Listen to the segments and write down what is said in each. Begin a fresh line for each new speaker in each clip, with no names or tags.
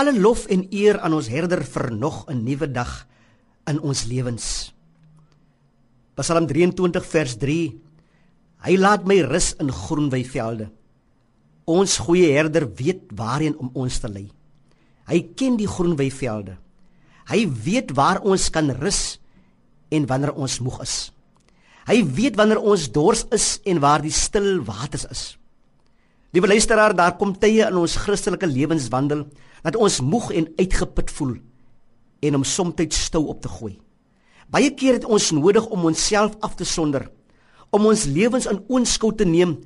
Alle lof en eer aan ons Herder vir nog 'n nuwe dag in ons lewens. Psalm 23 vers 3 Hy laat my rus in groen weivelde. Ons goeie herder weet waarheen om ons te lei. Hy ken die groen weivelde. Hy weet waar ons kan rus en wanneer ons moeg is. Hy weet wanneer ons dors is en waar die stil waters is. Liewe luisteraar, daar kom tye in ons Christelike lewenswandel dat ons moeg en uitgeput voel en om soms stou op te gooi. Baie keer het ons nodig om onsself af te sonder, om ons lewens in oënskou te neem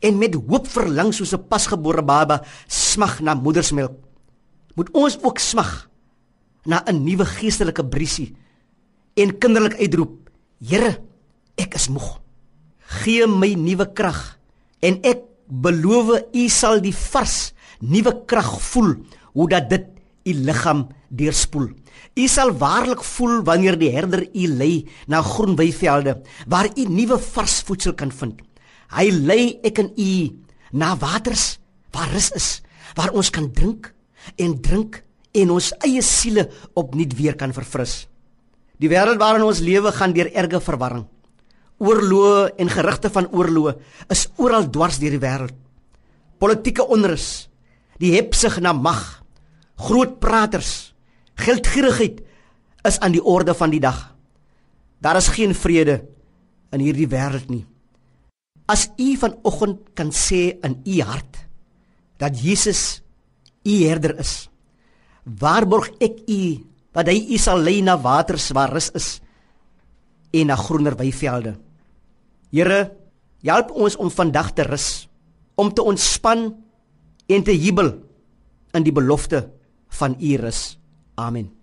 en met hoop verlang soos 'n pasgebore baba smag na moedersmelk. Moet ons ook smag na 'n nuwe geestelike briesie en kinderlik uitroep: Here, ek is moeg. Gee my nuwe krag en ek beloof u sal die vars nuwe krag voel hoe dat dit u liggaam deurspoel. U sal waarlik voel wanneer die herder u lei na groen weivelde waar u nuwe vars voedsel kan vind. Hy lei ek en u na waters waar rus is, waar ons kan drink en drink en ons eie siele opnuut weer kan verfris. Die wêreld waarin ons lewe gaan deur erge verwarring. Oorloë en gerugte van oorloë is oral dwars deur die wêreld. Politieke onrus, die hepsig na mag, groot praters, geldgierigheid is aan die orde van die dag. Daar is geen vrede in hierdie wêreld nie. As u vanoggend kan sê in u hart dat Jesus u herder is, waarborg ek u wat hy u sal lei na waters waar rus is en na groener weivelde. Here, help ons om vandag te rus, om te ontspan en te jubel in die belofte van u rus. Amen.